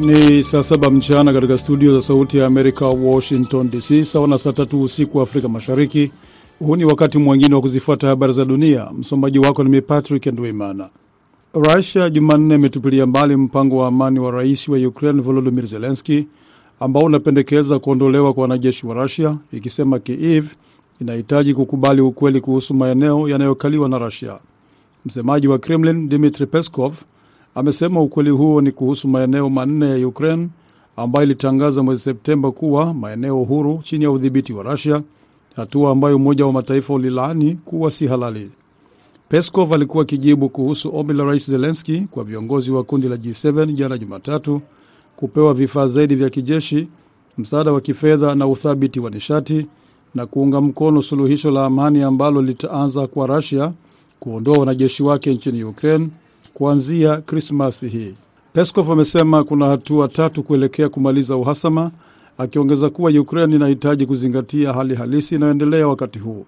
Ni saa saba mchana katika studio za Sauti ya Amerika, Washington DC, sawa na saa tatu usiku wa Afrika Mashariki. Huu ni wakati mwingine wa kuzifuata habari za dunia. Msomaji wako nimi Patrick Ndwimana. Rusia Jumanne imetupilia mbali mpango wa amani wa rais wa Ukraine Volodimir Zelenski ambao unapendekeza kuondolewa kwa wanajeshi wa Rusia, ikisema Kiev inahitaji kukubali ukweli kuhusu maeneo yanayokaliwa na Rusia. Msemaji wa Kremlin Dmitri Peskov amesema ukweli huo ni kuhusu maeneo manne ya Ukraine ambayo ilitangaza mwezi Septemba kuwa maeneo huru chini ya udhibiti wa Rusia, hatua ambayo Umoja wa Mataifa ulilaani kuwa si halali. Peskov alikuwa akijibu kuhusu ombi la rais Zelenski kwa viongozi wa kundi la G7 jana Jumatatu kupewa vifaa zaidi vya kijeshi, msaada wa kifedha na uthabiti wa nishati na kuunga mkono suluhisho la amani ambalo litaanza kwa Rusia kuondoa wanajeshi wake nchini Ukraine kuanzia Krismasi hii. Peskov amesema kuna hatua tatu kuelekea kumaliza uhasama, akiongeza kuwa Ukraine inahitaji kuzingatia hali halisi inayoendelea wakati huu.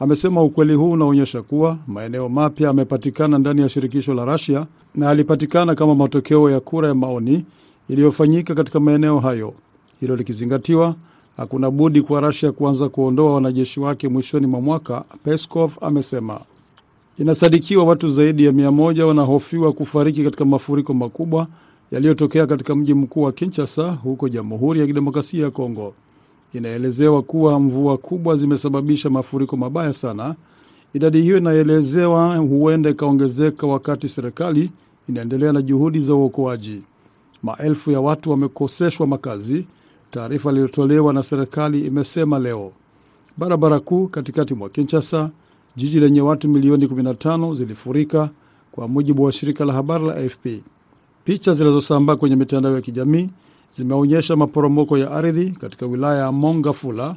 Amesema ukweli huu unaonyesha kuwa maeneo mapya yamepatikana ndani ya shirikisho la Rusia na yalipatikana kama matokeo ya kura ya maoni iliyofanyika katika maeneo hayo. Hilo likizingatiwa, hakuna budi kwa Rusia kuanza kuondoa wanajeshi wake mwishoni mwa mwaka, Peskov amesema. Inasadikiwa watu zaidi ya mia moja wanahofiwa kufariki katika mafuriko makubwa yaliyotokea katika mji mkuu wa Kinshasa huko Jamhuri ya Kidemokrasia ya Kongo. Inaelezewa kuwa mvua kubwa zimesababisha mafuriko mabaya sana. Idadi hiyo inaelezewa huenda ikaongezeka wakati serikali inaendelea na juhudi za uokoaji. Maelfu ya watu wamekoseshwa makazi, taarifa iliyotolewa na serikali imesema leo. Barabara kuu katikati mwa Kinshasa, jiji lenye watu milioni 15 zilifurika kwa mujibu wa shirika la habari la AFP. Picha zinazosambaa kwenye mitandao ya kijamii zimeonyesha maporomoko ya ardhi katika wilaya ya Mongafula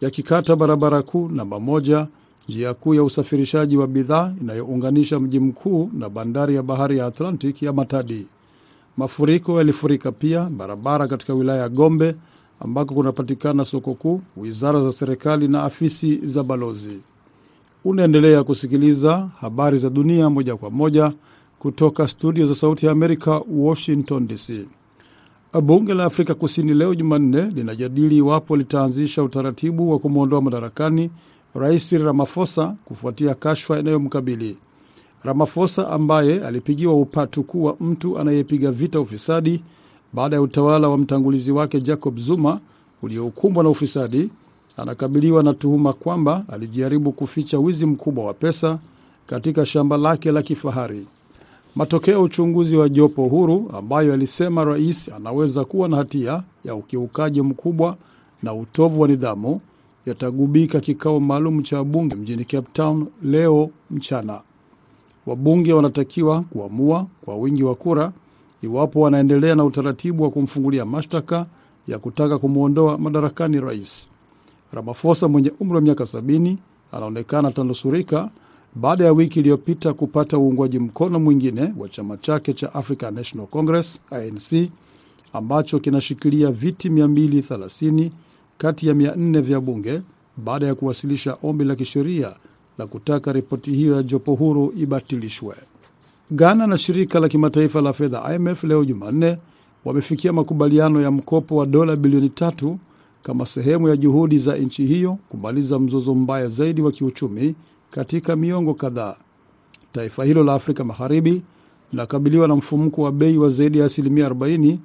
yakikata barabara kuu namba moja, njia kuu ya usafirishaji wa bidhaa inayounganisha mji mkuu na bandari ya bahari ya Atlantic ya Matadi. Mafuriko yalifurika pia barabara katika wilaya ya Gombe ambako kunapatikana soko kuu, wizara za serikali na afisi za balozi. Unaendelea kusikiliza habari za dunia moja kwa moja kutoka studio za Sauti ya Amerika, Washington DC. Bunge la Afrika Kusini leo Jumanne linajadili iwapo litaanzisha utaratibu wa kumwondoa madarakani Rais ramafosa kufuatia kashfa inayomkabili. Ramaphosa ambaye alipigiwa upatu kuwa mtu anayepiga vita ufisadi baada ya utawala wa mtangulizi wake Jacob Zuma uliokumbwa na ufisadi, anakabiliwa na tuhuma kwamba alijaribu kuficha wizi mkubwa wa pesa katika shamba lake la kifahari. Matokeo ya uchunguzi wa jopo huru ambayo alisema rais anaweza kuwa na hatia ya ukiukaji mkubwa na utovu wa nidhamu yatagubika kikao maalum cha bunge mjini Cape Town leo mchana. Wabunge wanatakiwa kuamua kwa wingi wa kura iwapo wanaendelea na utaratibu wa kumfungulia mashtaka ya kutaka kumwondoa madarakani rais. Ramaphosa mwenye umri wa miaka sabini anaonekana atanusurika baada ya wiki iliyopita kupata uungwaji mkono mwingine wa chama chake cha African National Congress ANC ambacho kinashikilia viti 230 kati ya 400 vya bunge baada ya kuwasilisha ombi la kisheria la kutaka ripoti hiyo ya jopo huru ibatilishwe. Ghana na shirika la kimataifa la fedha IMF leo Jumanne wamefikia makubaliano ya mkopo wa dola bilioni tatu kama sehemu ya juhudi za nchi hiyo kumaliza mzozo mbaya zaidi wa kiuchumi katika miongo kadhaa. Taifa hilo la Afrika Magharibi linakabiliwa na mfumuko wa bei wa zaidi ya asilimia 40,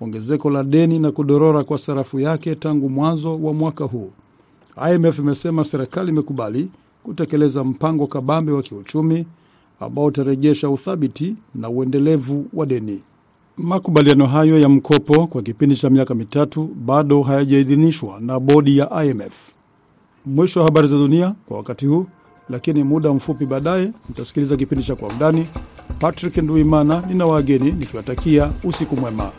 ongezeko la deni na kudorora kwa sarafu yake tangu mwanzo wa mwaka huu. IMF imesema serikali imekubali kutekeleza mpango kabambe wa kiuchumi ambao utarejesha uthabiti na uendelevu wa deni. Makubaliano hayo ya mkopo kwa kipindi cha miaka mitatu bado hayajaidhinishwa na bodi ya IMF. Mwisho wa habari za dunia kwa wakati huu, lakini muda mfupi baadaye mtasikiliza kipindi cha Kwa Undani. Patrick Nduimana nina wageni nikiwatakia usiku mwema.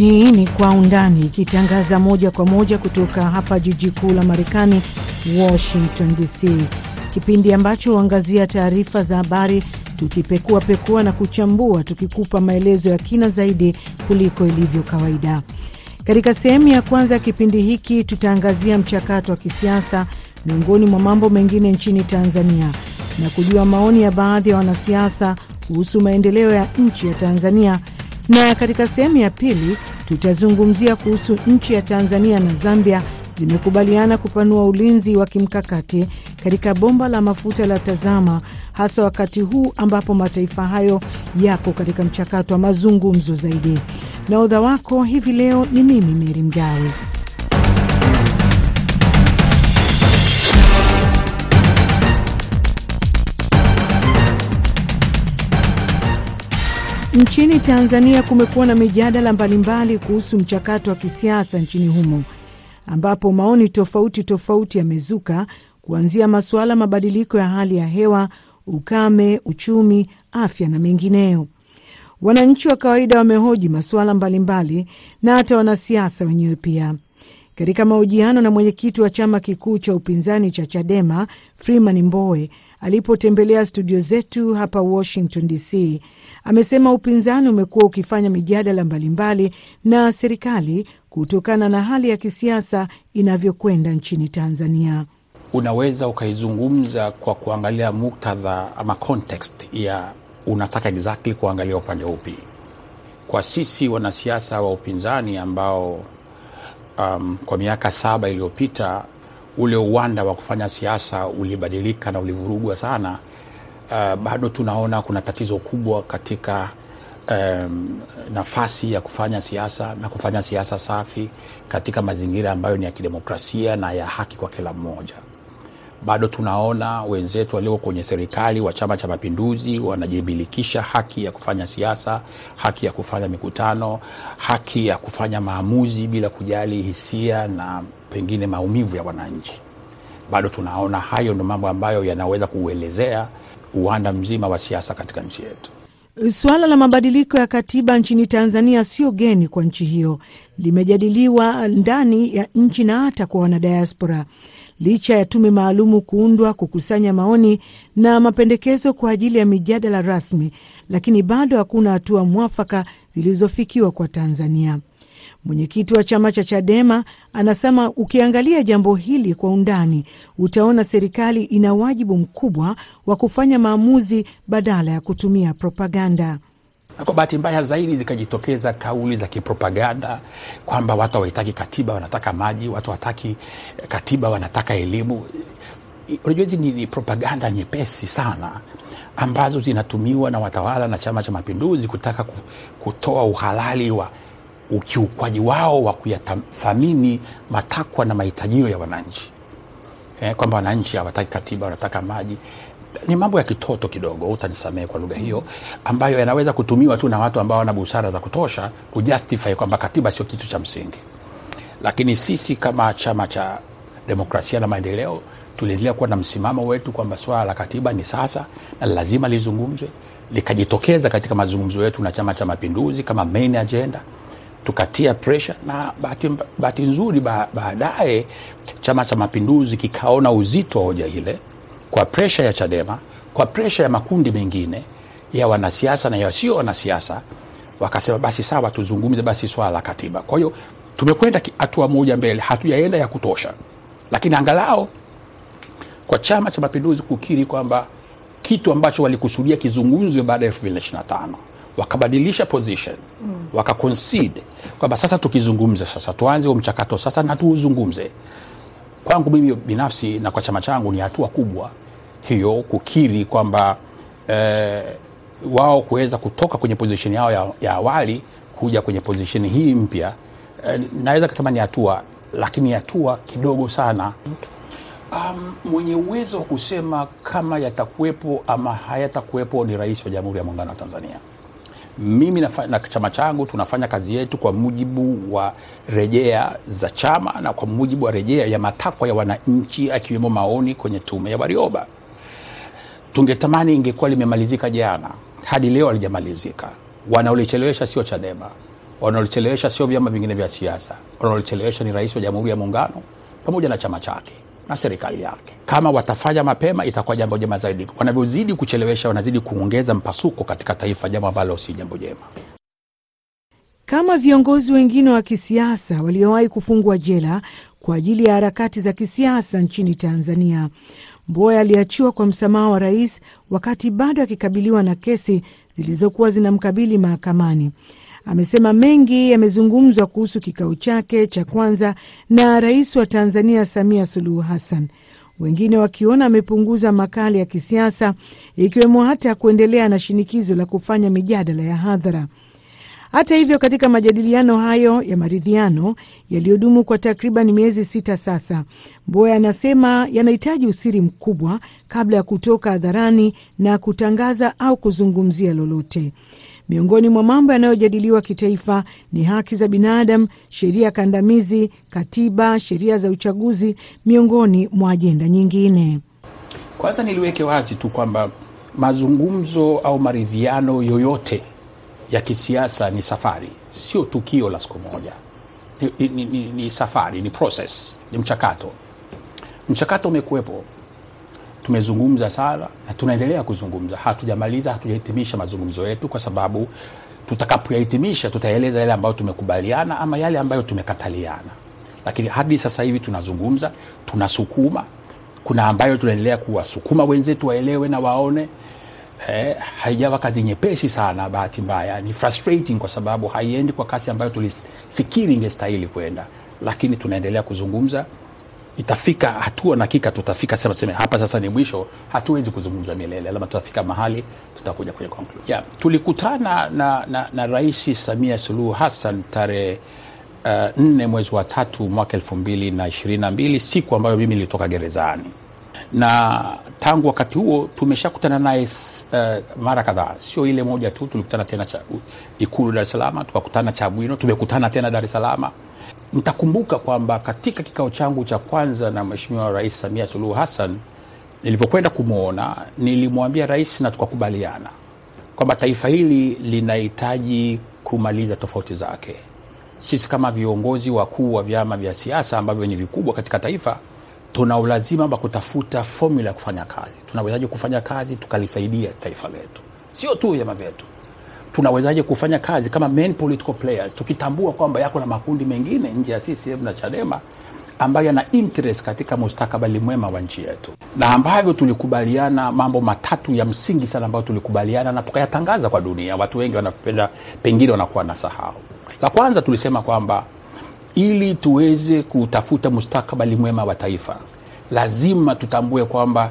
Hii ni Kwa Undani ikitangaza moja kwa moja kutoka hapa jiji kuu la Marekani, Washington DC, kipindi ambacho huangazia taarifa za habari tukipekua pekua na kuchambua, tukikupa maelezo ya kina zaidi kuliko ilivyo kawaida. Katika sehemu ya kwanza ya kipindi hiki tutaangazia mchakato wa kisiasa miongoni mwa mambo mengine nchini Tanzania na kujua maoni ya baadhi ya wanasiasa kuhusu maendeleo ya nchi ya Tanzania na katika sehemu ya pili tutazungumzia kuhusu nchi ya Tanzania na Zambia zimekubaliana kupanua ulinzi wa kimkakati katika bomba la mafuta la Tazama, hasa wakati huu ambapo mataifa hayo yako katika mchakato wa mazungumzo zaidi. Nahodha wako hivi leo ni mimi Meri Mgawe. Nchini Tanzania kumekuwa na mijadala mbalimbali kuhusu mchakato wa kisiasa nchini humo, ambapo maoni tofauti tofauti yamezuka kuanzia masuala mabadiliko ya hali ya hewa, ukame, uchumi, afya na mengineyo. Wananchi wa kawaida wamehoji masuala mbalimbali na hata wanasiasa wenyewe pia. Katika mahojiano na mwenyekiti wa chama kikuu cha upinzani cha Chadema Freeman Mbowe alipotembelea studio zetu hapa Washington DC, amesema upinzani umekuwa ukifanya mijadala mbalimbali na serikali kutokana na hali ya kisiasa inavyokwenda nchini Tanzania. Unaweza ukaizungumza kwa kuangalia muktadha ama context ya unataka exactly kuangalia upande upi. Kwa sisi wanasiasa wa upinzani ambao um, kwa miaka saba iliyopita ule uwanda wa kufanya siasa ulibadilika na ulivurugwa sana. Uh, bado tunaona kuna tatizo kubwa katika um, nafasi ya kufanya siasa na kufanya siasa safi katika mazingira ambayo ni ya kidemokrasia na ya haki kwa kila mmoja. Bado tunaona wenzetu walio kwenye serikali wa Chama cha Mapinduzi wanajibilikisha haki ya kufanya siasa, haki ya kufanya mikutano, haki ya kufanya maamuzi bila kujali hisia na pengine maumivu ya wananchi. Bado tunaona hayo ndo mambo ambayo yanaweza kuuelezea uwanda mzima wa siasa katika nchi yetu. Suala la mabadiliko ya katiba nchini Tanzania sio geni kwa nchi hiyo, limejadiliwa ndani ya nchi na hata kwa wanadiaspora, licha ya tume maalumu kuundwa kukusanya maoni na mapendekezo kwa ajili ya mijadala rasmi, lakini bado hakuna hatua mwafaka zilizofikiwa kwa Tanzania. Mwenyekiti wa chama cha Chadema anasema ukiangalia jambo hili kwa undani utaona serikali ina wajibu mkubwa wa kufanya maamuzi badala ya kutumia propaganda. Na kwa bahati mbaya zaidi zikajitokeza kauli za kipropaganda kwamba watu hawahitaki katiba, wanataka maji, watu hawataki katiba, wanataka elimu. Unajua, hizi ni propaganda nyepesi sana ambazo zinatumiwa na watawala na Chama cha Mapinduzi kutaka kutoa uhalali wa ukiukwaji wao wa kuyathamini matakwa na mahitajio ya wananchi eh, kwamba wananchi hawataki katiba, wanataka maji. Ni mambo ya kitoto kidogo, utanisamehe kwa lugha hiyo, ambayo yanaweza kutumiwa tu na watu ambao wana busara za kutosha kujustify kwamba katiba sio kitu cha msingi. Lakini sisi kama chama cha demokrasia na maendeleo tuliendelea kuwa na msimamo wetu kwamba swala la katiba ni sasa na lazima lizungumzwe, likajitokeza katika mazungumzo yetu na Chama cha Mapinduzi kama main agenda tukatia pressure na bahati, bahati nzuri baadaye Chama cha Mapinduzi kikaona uzito wa hoja ile, kwa presha ya Chadema, kwa presha ya makundi mengine ya wanasiasa na yasio wanasiasa, wakasema basi sawa, tuzungumze basi swala la katiba. Kwa hiyo tumekwenda hatua moja mbele, hatujaenda ya kutosha, lakini angalau kwa Chama cha Mapinduzi kukiri kwamba kitu ambacho walikusudia kizungumzwe baada ya 2025 wakabadilisha position mm. wakaconcede kwamba sasa tukizungumza sasa tuanze huo mchakato sasa na tuuzungumze. Kwangu mimi binafsi na kwa chama changu ni hatua kubwa hiyo, kukiri kwamba eh, wao kuweza kutoka kwenye position yao ya, ya awali kuja kwenye position hii mpya eh, naweza kusema ni hatua, lakini hatua kidogo sana. Um, mwenye uwezo wa kusema kama yatakuwepo ama hayatakuwepo ni Rais wa Jamhuri ya Muungano wa Tanzania. Mimi na, chama changu tunafanya kazi yetu kwa mujibu wa rejea za chama na kwa mujibu wa rejea ya matakwa ya wananchi, akiwemo maoni kwenye tume ya Warioba. Tungetamani ingekuwa limemalizika jana, hadi leo halijamalizika. Wanaolichelewesha sio Chadema, wanaolichelewesha sio vyama vingine vya siasa, wanaolichelewesha ni Rais wa Jamhuri ya Muungano pamoja na chama chake na serikali yake. Kama watafanya mapema, itakuwa jambo jema zaidi. Wanavyozidi kuchelewesha, wanazidi kuongeza mpasuko katika taifa, jambo ambalo si jambo jema. Kama viongozi wengine wa kisiasa waliowahi kufungwa jela kwa ajili ya harakati za kisiasa nchini Tanzania, Mboya aliachiwa kwa msamaha wa rais wakati bado akikabiliwa na kesi zilizokuwa zinamkabili mahakamani. Amesema mengi yamezungumzwa kuhusu kikao chake cha kwanza na rais wa Tanzania Samia Suluhu Hassan, wengine wakiona amepunguza makali ya kisiasa, ikiwemo hata kuendelea na shinikizo la kufanya mijadala ya hadhara. Hata hivyo, katika majadiliano hayo ya maridhiano yaliyodumu kwa takriban miezi sita sasa, Mboya anasema yanahitaji usiri mkubwa kabla ya kutoka hadharani na kutangaza au kuzungumzia lolote. Miongoni mwa mambo yanayojadiliwa kitaifa ni haki za binadamu, sheria kandamizi, katiba, sheria za uchaguzi, miongoni mwa ajenda nyingine. Kwanza niliweke wazi tu kwamba mazungumzo au maridhiano yoyote ya kisiasa ni safari, sio tukio la siku moja. Ni, ni, ni, ni safari, ni process, ni mchakato. Mchakato umekuwepo, tumezungumza sana na tunaendelea kuzungumza. Hatujamaliza, hatujahitimisha mazungumzo yetu, kwa sababu tutakapoyahitimisha tutaeleza yale ambayo tumekubaliana ama yale ambayo tumekataliana. Lakini hadi sasa hivi tunazungumza, tunasukuma. Kuna ambayo tunaendelea kuwasukuma wenzetu waelewe na waone Eh, haijawa kazi nyepesi sana. Bahati mbaya ni frustrating kwa sababu haiendi kwa kasi ambayo tulifikiri ingestahili kwenda, lakini tunaendelea kuzungumza. Itafika hatua na hakika tutafika sema sema hapa sasa ni mwisho. Hatuwezi kuzungumza milele, labda tutafika mahali tutakuja kwenye conclusion. Yeah, tulikutana na, na, na Rais Samia Suluhu Hassan tarehe uh, nne mwezi wa tatu mwaka elfu mbili na ishirini na mbili siku ambayo mimi nilitoka gerezani na tangu wakati huo tumeshakutana naye uh, mara kadhaa, sio ile moja tu. Tulikutana tena Ikulu Dar es Salaam, tukakutana Chamwino, tumekutana tena Dar es Salaam. Mtakumbuka kwamba katika kikao changu cha kwanza na Mheshimiwa Rais Samia Suluhu Hassan, nilivyokwenda kumwona, nilimwambia rais na tukakubaliana kwamba taifa hili linahitaji kumaliza tofauti zake. Sisi kama viongozi wakuu wa vyama vya siasa ambavyo ni vikubwa katika taifa tuna ulazima wa kutafuta fomula ya kufanya kazi. Tunawezaje kufanya kazi tukalisaidia taifa letu, sio tu vyama vyetu. Tunawezaje kufanya kazi kama main political players, tukitambua kwamba yako na makundi mengine nje ya CCM na Chadema ambayo yana interest katika mustakabali mwema wa nchi yetu, na ambavyo tulikubaliana mambo matatu ya msingi sana ambayo tulikubaliana na tukayatangaza kwa dunia. Watu wengi wanapenda, pengine wanakuwa na sahau. La kwanza tulisema kwamba ili tuweze kutafuta mustakabali mwema wa taifa, lazima tutambue kwamba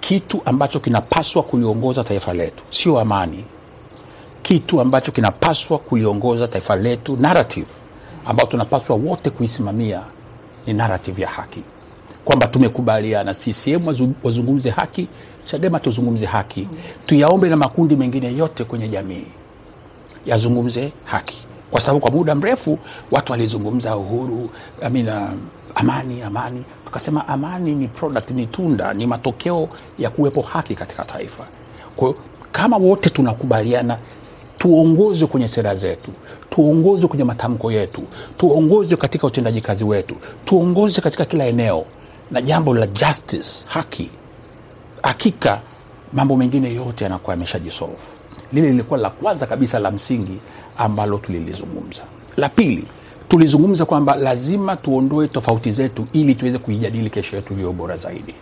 kitu ambacho kinapaswa kuliongoza taifa letu sio amani. Kitu ambacho kinapaswa kuliongoza taifa letu, narrative ambayo tunapaswa wote kuisimamia ni narrative ya haki, kwamba tumekubaliana CCM wazungumze haki, Chadema tuzungumze haki, tuyaombe na makundi mengine yote kwenye jamii yazungumze haki kwa sababu kwa muda mrefu watu walizungumza uhuru, amina, amani, amani. Tukasema amani ni product, ni tunda, ni matokeo ya kuwepo haki katika taifa. Kwa hiyo kama wote tunakubaliana, tuongozwe kwenye sera zetu, tuongozwe kwenye matamko yetu, tuongozwe katika utendaji kazi wetu, tuongozwe katika kila eneo. Na jambo la justice, haki, hakika mambo mengine yote yanakuwa yameshajisolve. Lile lilikuwa la kwanza kabisa la msingi ambalo tulilizungumza. La pili, tulizungumza kwamba lazima tuondoe tofauti zetu ili tuweze kuijadili kesho yetu iliyo bora zaidi,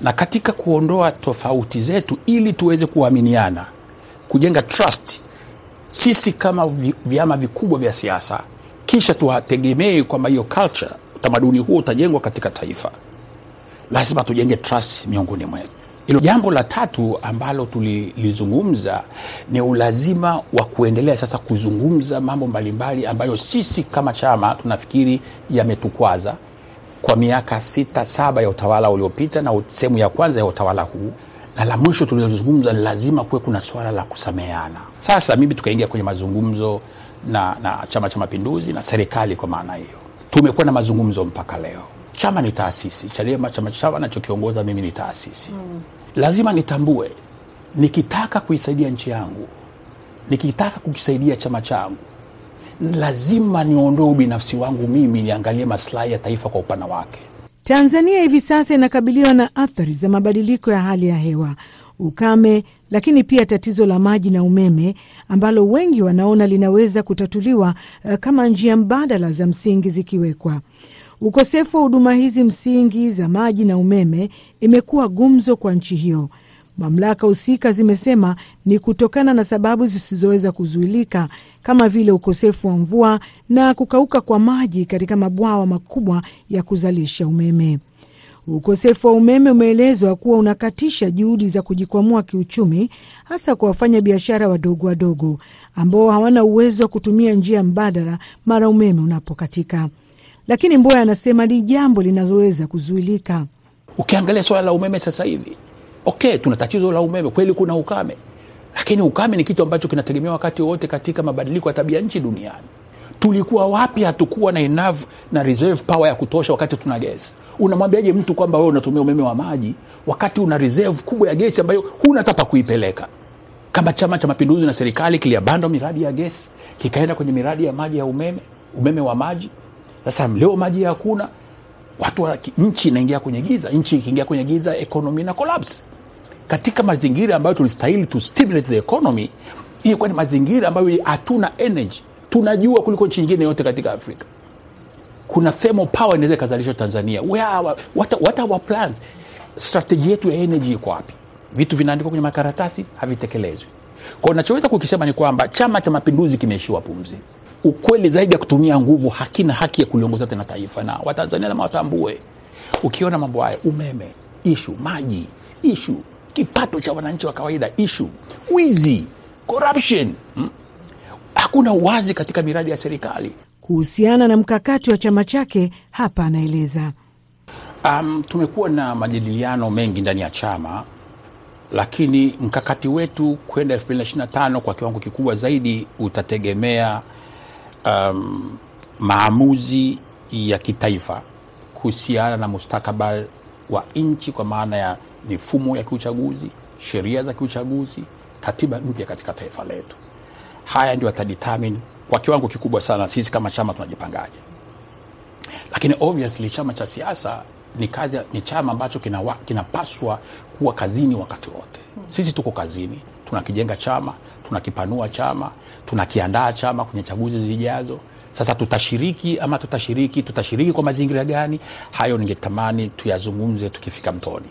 na katika kuondoa tofauti zetu ili tuweze kuaminiana, kujenga trust, sisi kama vyama vikubwa vya siasa, kisha tuwategemee kwamba hiyo culture, utamaduni huo utajengwa katika taifa, lazima tujenge trust miongoni mwetu. Hilo jambo la tatu ambalo tulilizungumza ni ulazima wa kuendelea sasa kuzungumza mambo mbalimbali ambayo sisi kama chama tunafikiri yametukwaza. Kwa miaka sita saba ya utawala uliopita na sehemu ya kwanza ya utawala huu, na la mwisho tuliozungumza, ni lazima kuwe kuna swala la kusameheana. Sasa mimi tukaingia kwenye mazungumzo na, na Chama cha Mapinduzi na serikali. Kwa maana hiyo tumekuwa na mazungumzo mpaka leo. Chama ni taasisi, Chadema chama chama nachokiongoza mimi ni taasisi mm. Lazima nitambue nikitaka kuisaidia nchi yangu, nikitaka kukisaidia chama changu, lazima niondoe ubinafsi wangu mimi, niangalie maslahi ya taifa kwa upana wake. Tanzania hivi sasa inakabiliwa na athari za mabadiliko ya hali ya hewa, ukame, lakini pia tatizo la maji na umeme ambalo wengi wanaona linaweza kutatuliwa uh, kama njia mbadala za msingi zikiwekwa. Ukosefu wa huduma hizi msingi za maji na umeme imekuwa gumzo kwa nchi hiyo. Mamlaka husika zimesema ni kutokana na sababu zisizoweza kuzuilika kama vile ukosefu wa mvua na kukauka kwa maji katika mabwawa makubwa ya kuzalisha umeme. Ukosefu wa umeme umeelezwa kuwa unakatisha juhudi za kujikwamua kiuchumi, hasa kwa wafanya biashara wadogo wadogo ambao hawana uwezo wa kutumia njia mbadala mara umeme unapokatika. Lakini Mboya anasema ni jambo linaloweza kuzuilika. Ukiangalia swala la umeme sasa hivi, okay, tuna tatizo la umeme kweli, kuna ukame, lakini ukame ni kitu ambacho kinategemea wakati wote katika mabadiliko ya tabia nchi duniani. Tulikuwa wapi? Hatukuwa na enough na reserve power ya kutosha wakati tuna gesi. Unamwambiaje mtu kwamba wewe unatumia umeme wa maji wakati una reserve kubwa ya gesi ambayo huna hata pa kuipeleka? Kama Chama cha Mapinduzi na serikali kiliabanda miradi ya gesi kikaenda kwenye miradi ya maji ya umeme, umeme wa maji. Sasa leo maji hakuna, watu wa, nchi inaingia kwenye giza. Nchi ikiingia kwenye giza, ekonomi na collapse. Katika mazingira ambayo tulistahili to stimulate the economy, ilikuwa ni mazingira ambayo hatuna energy, tunajua kuliko nchi nyingine yote katika Afrika kuna thermal power inaweza ikazalishwa Tanzania. Where are what, what are our plans? Strategy yetu ya energy iko wapi? Vitu vinaandikwa kwenye makaratasi havitekelezwi. Kwa nachoweza kukisema ni kwamba Chama cha Mapinduzi kimeishiwa pumzi. Ukweli zaidi ya kutumia nguvu hakina haki ya kuliongoza tena taifa, na Watanzania lazima watambue. Ukiona mambo haya, umeme ishu, maji ishu, kipato cha wananchi wa kawaida ishu, wizi, corruption hmm? Hakuna uwazi katika miradi ya serikali. Kuhusiana na mkakati wa chama chake, hapa anaeleza. Um, tumekuwa na majadiliano mengi ndani ya chama, lakini mkakati wetu kwenda 2025 kwa kiwango kikubwa zaidi utategemea um, maamuzi ya kitaifa kuhusiana na mustakabali wa nchi, kwa maana ya mifumo ya kiuchaguzi, sheria za kiuchaguzi, katiba mpya katika taifa letu. Haya ndio yatadetermine kwa kiwango kikubwa sana sisi kama chama tunajipangaje. Lakini obviously chama cha siasa ni kazi, ni chama ambacho kinapaswa kina kuwa kazini wakati wote. Sisi tuko kazini, tunakijenga chama, tunakipanua chama, tunakiandaa chama kwenye chaguzi zijazo. Sasa tutashiriki ama tutashiriki, tutashiriki kwa mazingira gani? Hayo ningetamani tuyazungumze tukifika mtoni.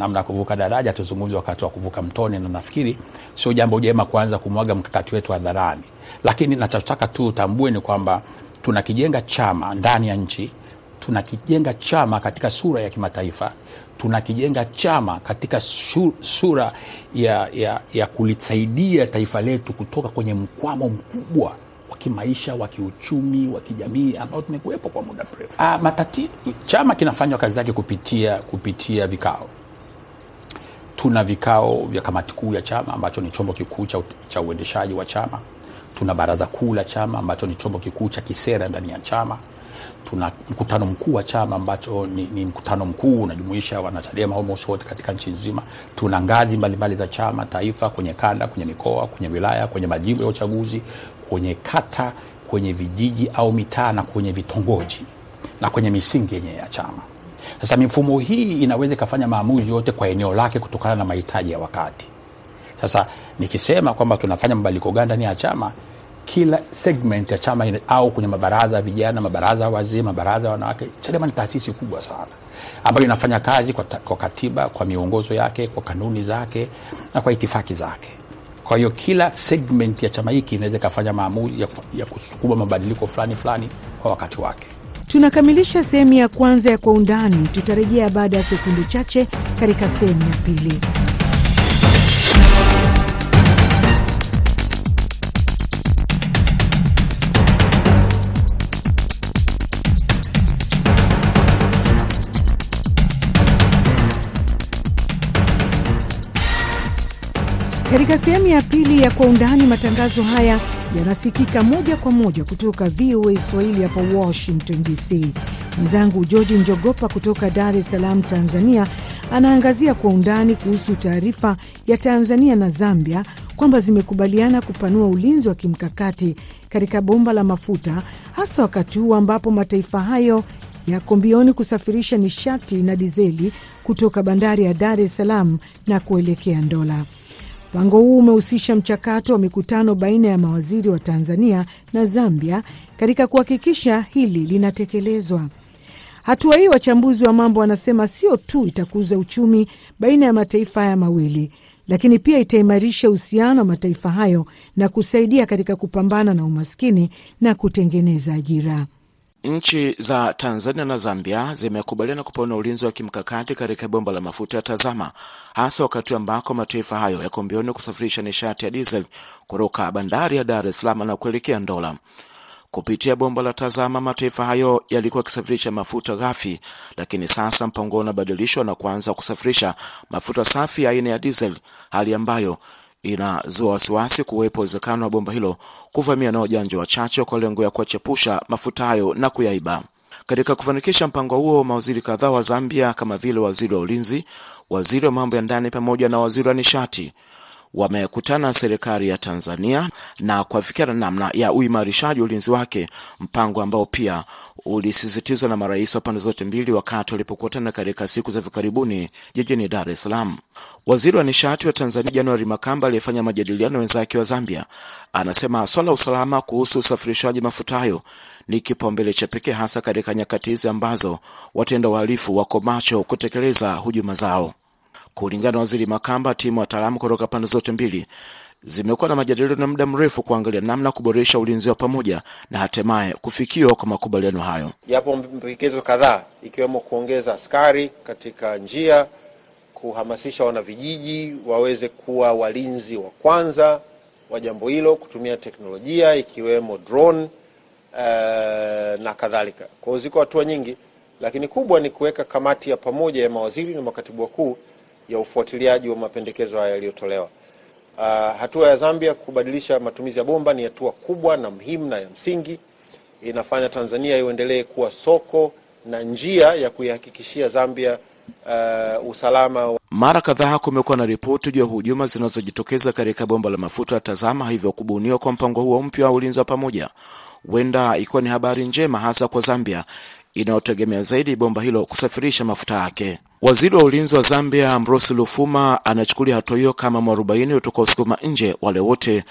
Namna kuvuka daraja tuzungumze wakati wa kuvuka mtoni, na nafikiri sio jambo jema kuanza kumwaga mkakati wetu hadharani, lakini nachotaka tu utambue ni kwamba tunakijenga chama ndani ya nchi, tunakijenga chama katika sura ya kimataifa, tunakijenga chama katika sura ya, ya, ya kulisaidia taifa letu kutoka kwenye mkwamo mkubwa wa kimaisha, wa kiuchumi, wa kijamii ambao tumekuwepo kwa muda mrefu. Matatizo, chama kinafanywa kazi yake kupitia, kupitia vikao tuna vikao vya kamati kuu ya chama ambacho ni chombo kikuu cha, cha uendeshaji wa chama. Tuna baraza kuu la chama ambacho ni chombo kikuu cha kisera ndani ya chama. Tuna mkutano mkuu wa chama ambacho ni, ni mkutano mkuu unajumuisha wanachadema almost wote katika nchi nzima. Tuna ngazi mbalimbali za chama taifa, kwenye kanda, kwenye mikoa, kwenye wilaya, kwenye majimbo ya uchaguzi, kwenye kata, kwenye vijiji au mitaa na kwenye vitongoji na kwenye misingi yenyewe ya chama. Sasa mifumo hii inaweza ikafanya maamuzi yote kwa eneo lake kutokana na mahitaji ya wakati. Sasa nikisema kwamba tunafanya mabadiliko gani ndani ya chama, kila segment ya chama ina, au kwenye mabaraza ya vijana, mabaraza ya wazee, mabaraza ya wanawake. Chadema ni taasisi kubwa sana ambayo inafanya kazi kwa, kwa katiba, kwa miongozo yake, kwa kanuni zake na kwa itifaki zake. Kwa hiyo kila segment ya chama hiki inaweza ikafanya maamuzi ya, ya kusukuma mabadiliko fulani fulani kwa wakati wake. Tunakamilisha sehemu ya kwanza ya Kwa Undani. Tutarejea baada ya sekunde chache katika sehemu ya pili. Katika sehemu ya pili ya Kwa Undani, matangazo haya yanasikika moja kwa moja kutoka VOA Swahili hapa Washington DC. Mwenzangu Georgi Njogopa kutoka Dar es Salaam, Tanzania, anaangazia kwa undani kuhusu taarifa ya Tanzania na Zambia kwamba zimekubaliana kupanua ulinzi wa kimkakati katika bomba la mafuta, hasa wakati huu ambapo mataifa hayo yako mbioni kusafirisha nishati na dizeli kutoka bandari ya Dar es Salaam na kuelekea Ndola. Mpango huu umehusisha mchakato wa mikutano baina ya mawaziri wa Tanzania na Zambia katika kuhakikisha hili linatekelezwa. Hatua hii, wachambuzi wa mambo wanasema, sio tu itakuza uchumi baina ya mataifa haya mawili, lakini pia itaimarisha uhusiano wa mataifa hayo na kusaidia katika kupambana na umaskini na kutengeneza ajira. Nchi za Tanzania na Zambia zimekubaliana kupanua ulinzi wa kimkakati katika bomba la mafuta ya Tazama, hasa wakati ambako mataifa hayo yako mbioni kusafirisha nishati ya diesel kutoka bandari ya Dar es Salaam na kuelekea Ndola. Kupitia bomba la Tazama, mataifa hayo yalikuwa yakisafirisha mafuta ghafi, lakini sasa mpango unabadilishwa na kuanza kusafirisha mafuta safi aina ya diesel, hali ambayo inazua wasiwasi kuwepo uwezekano wa bomba hilo kuvamia na wajanja wachache kwa lengo ya kuwachepusha mafuta hayo na kuyaiba. Katika kufanikisha mpango huo, mawaziri kadhaa wa Zambia kama vile waziri wa ulinzi, waziri wa mambo ya ndani pamoja na waziri wa nishati wamekutana na serikali ya Tanzania na kuafikiana namna ya uimarishaji ulinzi wake, mpango ambao pia ulisisitizwa na marais wa pande zote mbili wakati walipokutana katika siku za hivi karibuni jijini Dar es Salaam. Waziri wa nishati wa Tanzania Januari Makamba aliyefanya majadiliano wenzake wa Zambia anasema swala la usalama kuhusu usafirishaji mafuta hayo ni kipaumbele cha pekee, hasa katika nyakati hizi ambazo watenda uhalifu wako macho kutekeleza hujuma zao. Kulingana na waziri Makamba, timu wataalamu kutoka pande zote mbili zimekuwa na majadiliano ya muda mrefu kuangalia namna kuboresha ulinzi wa pamoja na hatimaye kufikiwa kwa makubaliano hayo. Yapo mpendekezo kadhaa ikiwemo kuongeza askari katika njia, kuhamasisha wanavijiji waweze kuwa walinzi wa kwanza wa jambo hilo, kutumia teknolojia ikiwemo drone uh, na kadhalika. Kwa hiyo ziko hatua nyingi, lakini kubwa ni kuweka kamati ya pamoja ya mawaziri na makatibu wakuu ya ufuatiliaji wa mapendekezo haya yaliyotolewa. Uh, hatua ya Zambia kubadilisha matumizi ya bomba ni hatua kubwa na muhimu na ya msingi. Inafanya Tanzania iendelee kuwa soko na njia ya kuihakikishia Zambia uh, usalama. Mara kadhaa kumekuwa na ripoti juu ya hujuma zinazojitokeza katika bomba la mafuta ya Tazama, hivyo kubuniwa kwa mpango huo mpya wa ulinzi wa pamoja huenda ikiwa ni habari njema, hasa kwa Zambia inayotegemea zaidi bomba hilo kusafirisha mafuta yake. Waziri wa ulinzi wa Zambia Ambrose Lufuma anachukulia hatua hiyo kama mwarobaini utakaosukuma nje wale wote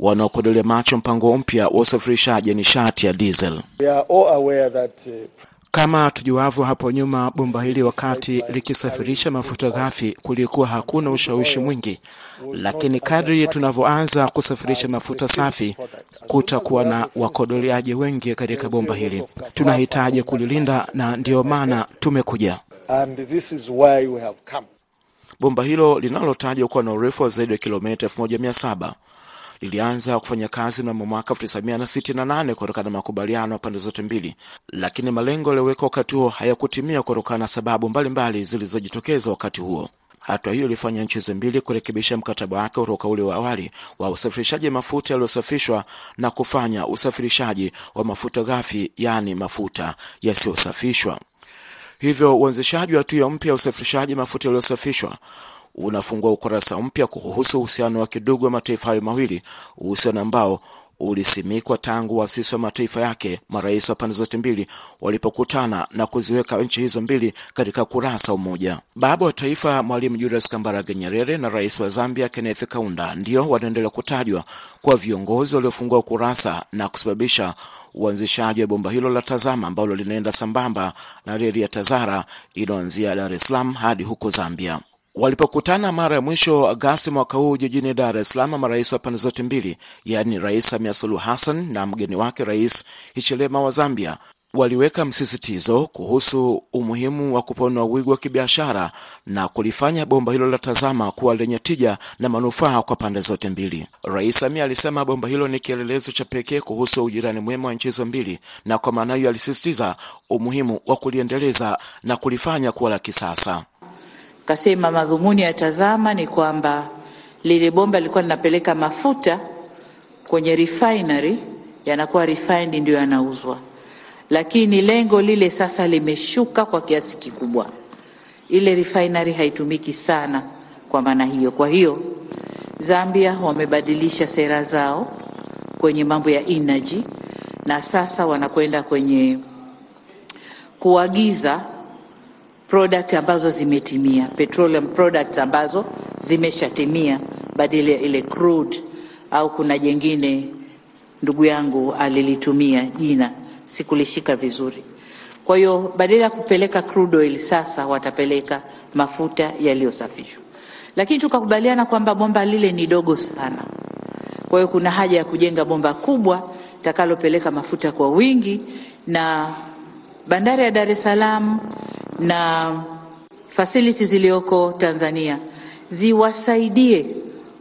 wanaokodolea macho mpango mpya wa usafirishaji nishati ya diesel. Kama tujuavyo, hapo nyuma bomba hili wakati likisafirisha mafuta ghafi kulikuwa hakuna ushawishi mwingi, lakini kadri tunavyoanza kusafirisha mafuta safi, kutakuwa na wakodoleaji wengi katika bomba hili. Tunahitaji kulilinda na ndiyo maana tumekuja. And this is why we have come. Bomba hilo linalotajwa kuwa na urefu wa zaidi ya kilomita 1700 lilianza kufanya kazi mnamo mwaka 1968 kutokana na makubaliano ya pande zote mbili, lakini malengo yaliyowekwa wakati huo hayakutimia kutokana na sababu mbalimbali zilizojitokeza wakati huo. Hatua hiyo ilifanya nchi hizo mbili kurekebisha mkataba wake kutoka ule wa awali wa usafirishaji mafuta yaliyosafishwa na kufanya usafirishaji wa mafuta ghafi, yaani mafuta yasiyosafishwa. Hivyo uanzishaji wa hatua mpya ya usafirishaji mafuta yaliyosafishwa unafungua ukurasa mpya kuhusu uhusiano wa kidugu wa mataifa hayo mawili, uhusiano ambao ulisimikwa tangu waasisi wa mataifa yake marais wa pande zote mbili walipokutana na kuziweka nchi hizo mbili katika kurasa umoja. Baba wa taifa Mwalimu Julius Kambarage Nyerere na rais wa Zambia Kenneth Kaunda ndio wanaendelea kutajwa kuwa viongozi waliofungua ukurasa na kusababisha uanzishaji wa bomba hilo la Tazama ambalo linaenda sambamba na reli ya Tazara inayoanzia Dar es Salaam hadi huko Zambia. Walipokutana mara ya mwisho Agasti mwaka huu jijini Dar es Salaam, marais wa pande zote mbili, yaani Rais Samia Suluhu Hassan na mgeni wake Rais Hichilema wa Zambia, waliweka msisitizo kuhusu umuhimu wa kupanua wigo wa kibiashara na kulifanya bomba hilo la Tazama kuwa lenye tija na manufaa kwa pande zote mbili. Rais Samia alisema bomba hilo ni kielelezo cha pekee kuhusu ujirani mwema wa nchi hizo mbili, na kwa maana hiyo alisisitiza umuhimu wa kuliendeleza na kulifanya kuwa la kisasa. Kasema madhumuni ya Tazama ni kwamba lile bomba lilikuwa linapeleka mafuta kwenye refinery, yanakuwa refined ndio yanauzwa, lakini lengo lile sasa limeshuka kwa kiasi kikubwa. Ile refinery haitumiki sana kwa maana hiyo. Kwa hiyo Zambia wamebadilisha sera zao kwenye mambo ya energy na sasa wanakwenda kwenye kuagiza product ambazo zimetimia, petroleum products ambazo zimeshatimia badala ya ile crude, au kuna jengine ndugu yangu alilitumia jina sikulishika vizuri. Kwa hiyo badala ya kupeleka crude oil sasa watapeleka mafuta yaliyosafishwa, lakini tukakubaliana kwamba bomba lile ni dogo sana. Kwa hiyo kuna haja ya kujenga bomba kubwa takalopeleka mafuta kwa wingi, na bandari ya Dar es Salaam na facilities zilizoko Tanzania ziwasaidie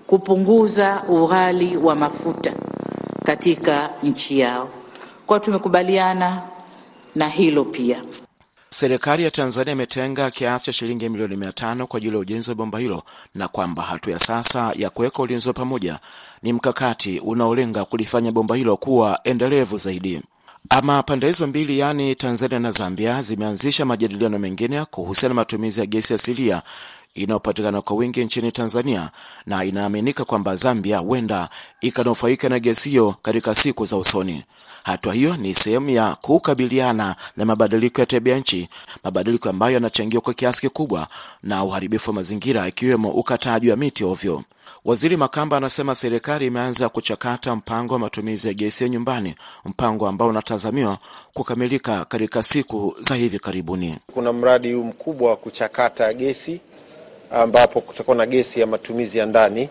kupunguza ughali wa mafuta katika nchi yao. Kwa tumekubaliana na hilo pia. Serikali ya Tanzania imetenga kiasi cha shilingi milioni mia tano kwa ajili ya ujenzi wa bomba hilo na kwamba hatua ya sasa ya kuweka ulinzi wa pamoja ni mkakati unaolenga kulifanya bomba hilo kuwa endelevu zaidi. Ama pande hizo mbili, yaani Tanzania na Zambia, zimeanzisha majadiliano mengine kuhusiana na matumizi ya gesi asilia inayopatikana kwa wingi nchini Tanzania, na inaaminika kwamba Zambia huenda ikanufaika na gesi hiyo katika siku za usoni. Hatua hiyo ni sehemu ya kukabiliana na mabadiliko ya tabia nchi, mabadiliko ambayo yanachangiwa kwa kiasi kikubwa na uharibifu wa mazingira, ikiwemo ukataji wa miti ovyo. Waziri Makamba anasema serikali imeanza kuchakata mpango wa matumizi ya gesi ya nyumbani, mpango ambao unatazamiwa kukamilika katika siku za hivi karibuni. Kuna mradi huu mkubwa wa kuchakata gesi ambapo kutakuwa na gesi ya matumizi ya ndani,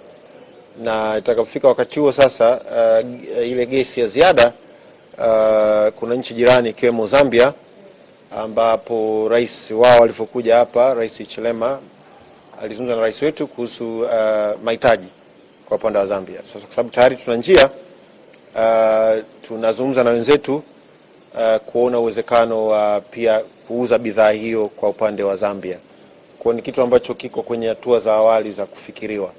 na itakapofika wakati huo sasa, uh, ile gesi ya ziada uh, kuna nchi jirani ikiwemo Zambia ambapo rais wao alivyokuja hapa, Rais Chilema alizungumza na rais wetu kuhusu uh, mahitaji kwa upande wa Zambia. Sasa kwa sababu tayari tuna njia uh, tunazungumza na wenzetu uh, kuona uwezekano wa pia kuuza bidhaa hiyo kwa upande wa Zambia. Kwa ni kitu ambacho kiko kwenye hatua za awali za kufikiriwa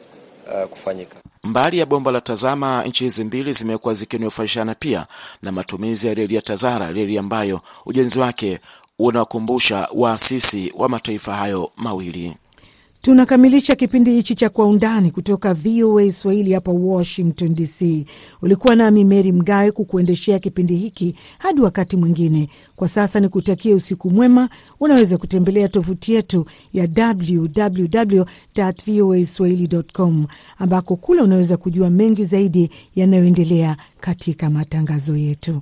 uh, kufanyika. Mbali ya bomba la Tazama, nchi hizi mbili zimekuwa zikinufaishana pia na matumizi ya reli ya Tazara, reli ambayo ujenzi wake unawakumbusha waasisi wa mataifa hayo mawili. Tunakamilisha kipindi hichi cha Kwa Undani kutoka VOA Swahili hapa Washington DC. Ulikuwa nami Meri Mgawe kukuendeshea kipindi hiki hadi wakati mwingine. Kwa sasa ni kutakia usiku mwema. Unaweza kutembelea tovuti yetu ya www voa swahili.com, ambako kule unaweza kujua mengi zaidi yanayoendelea katika matangazo yetu.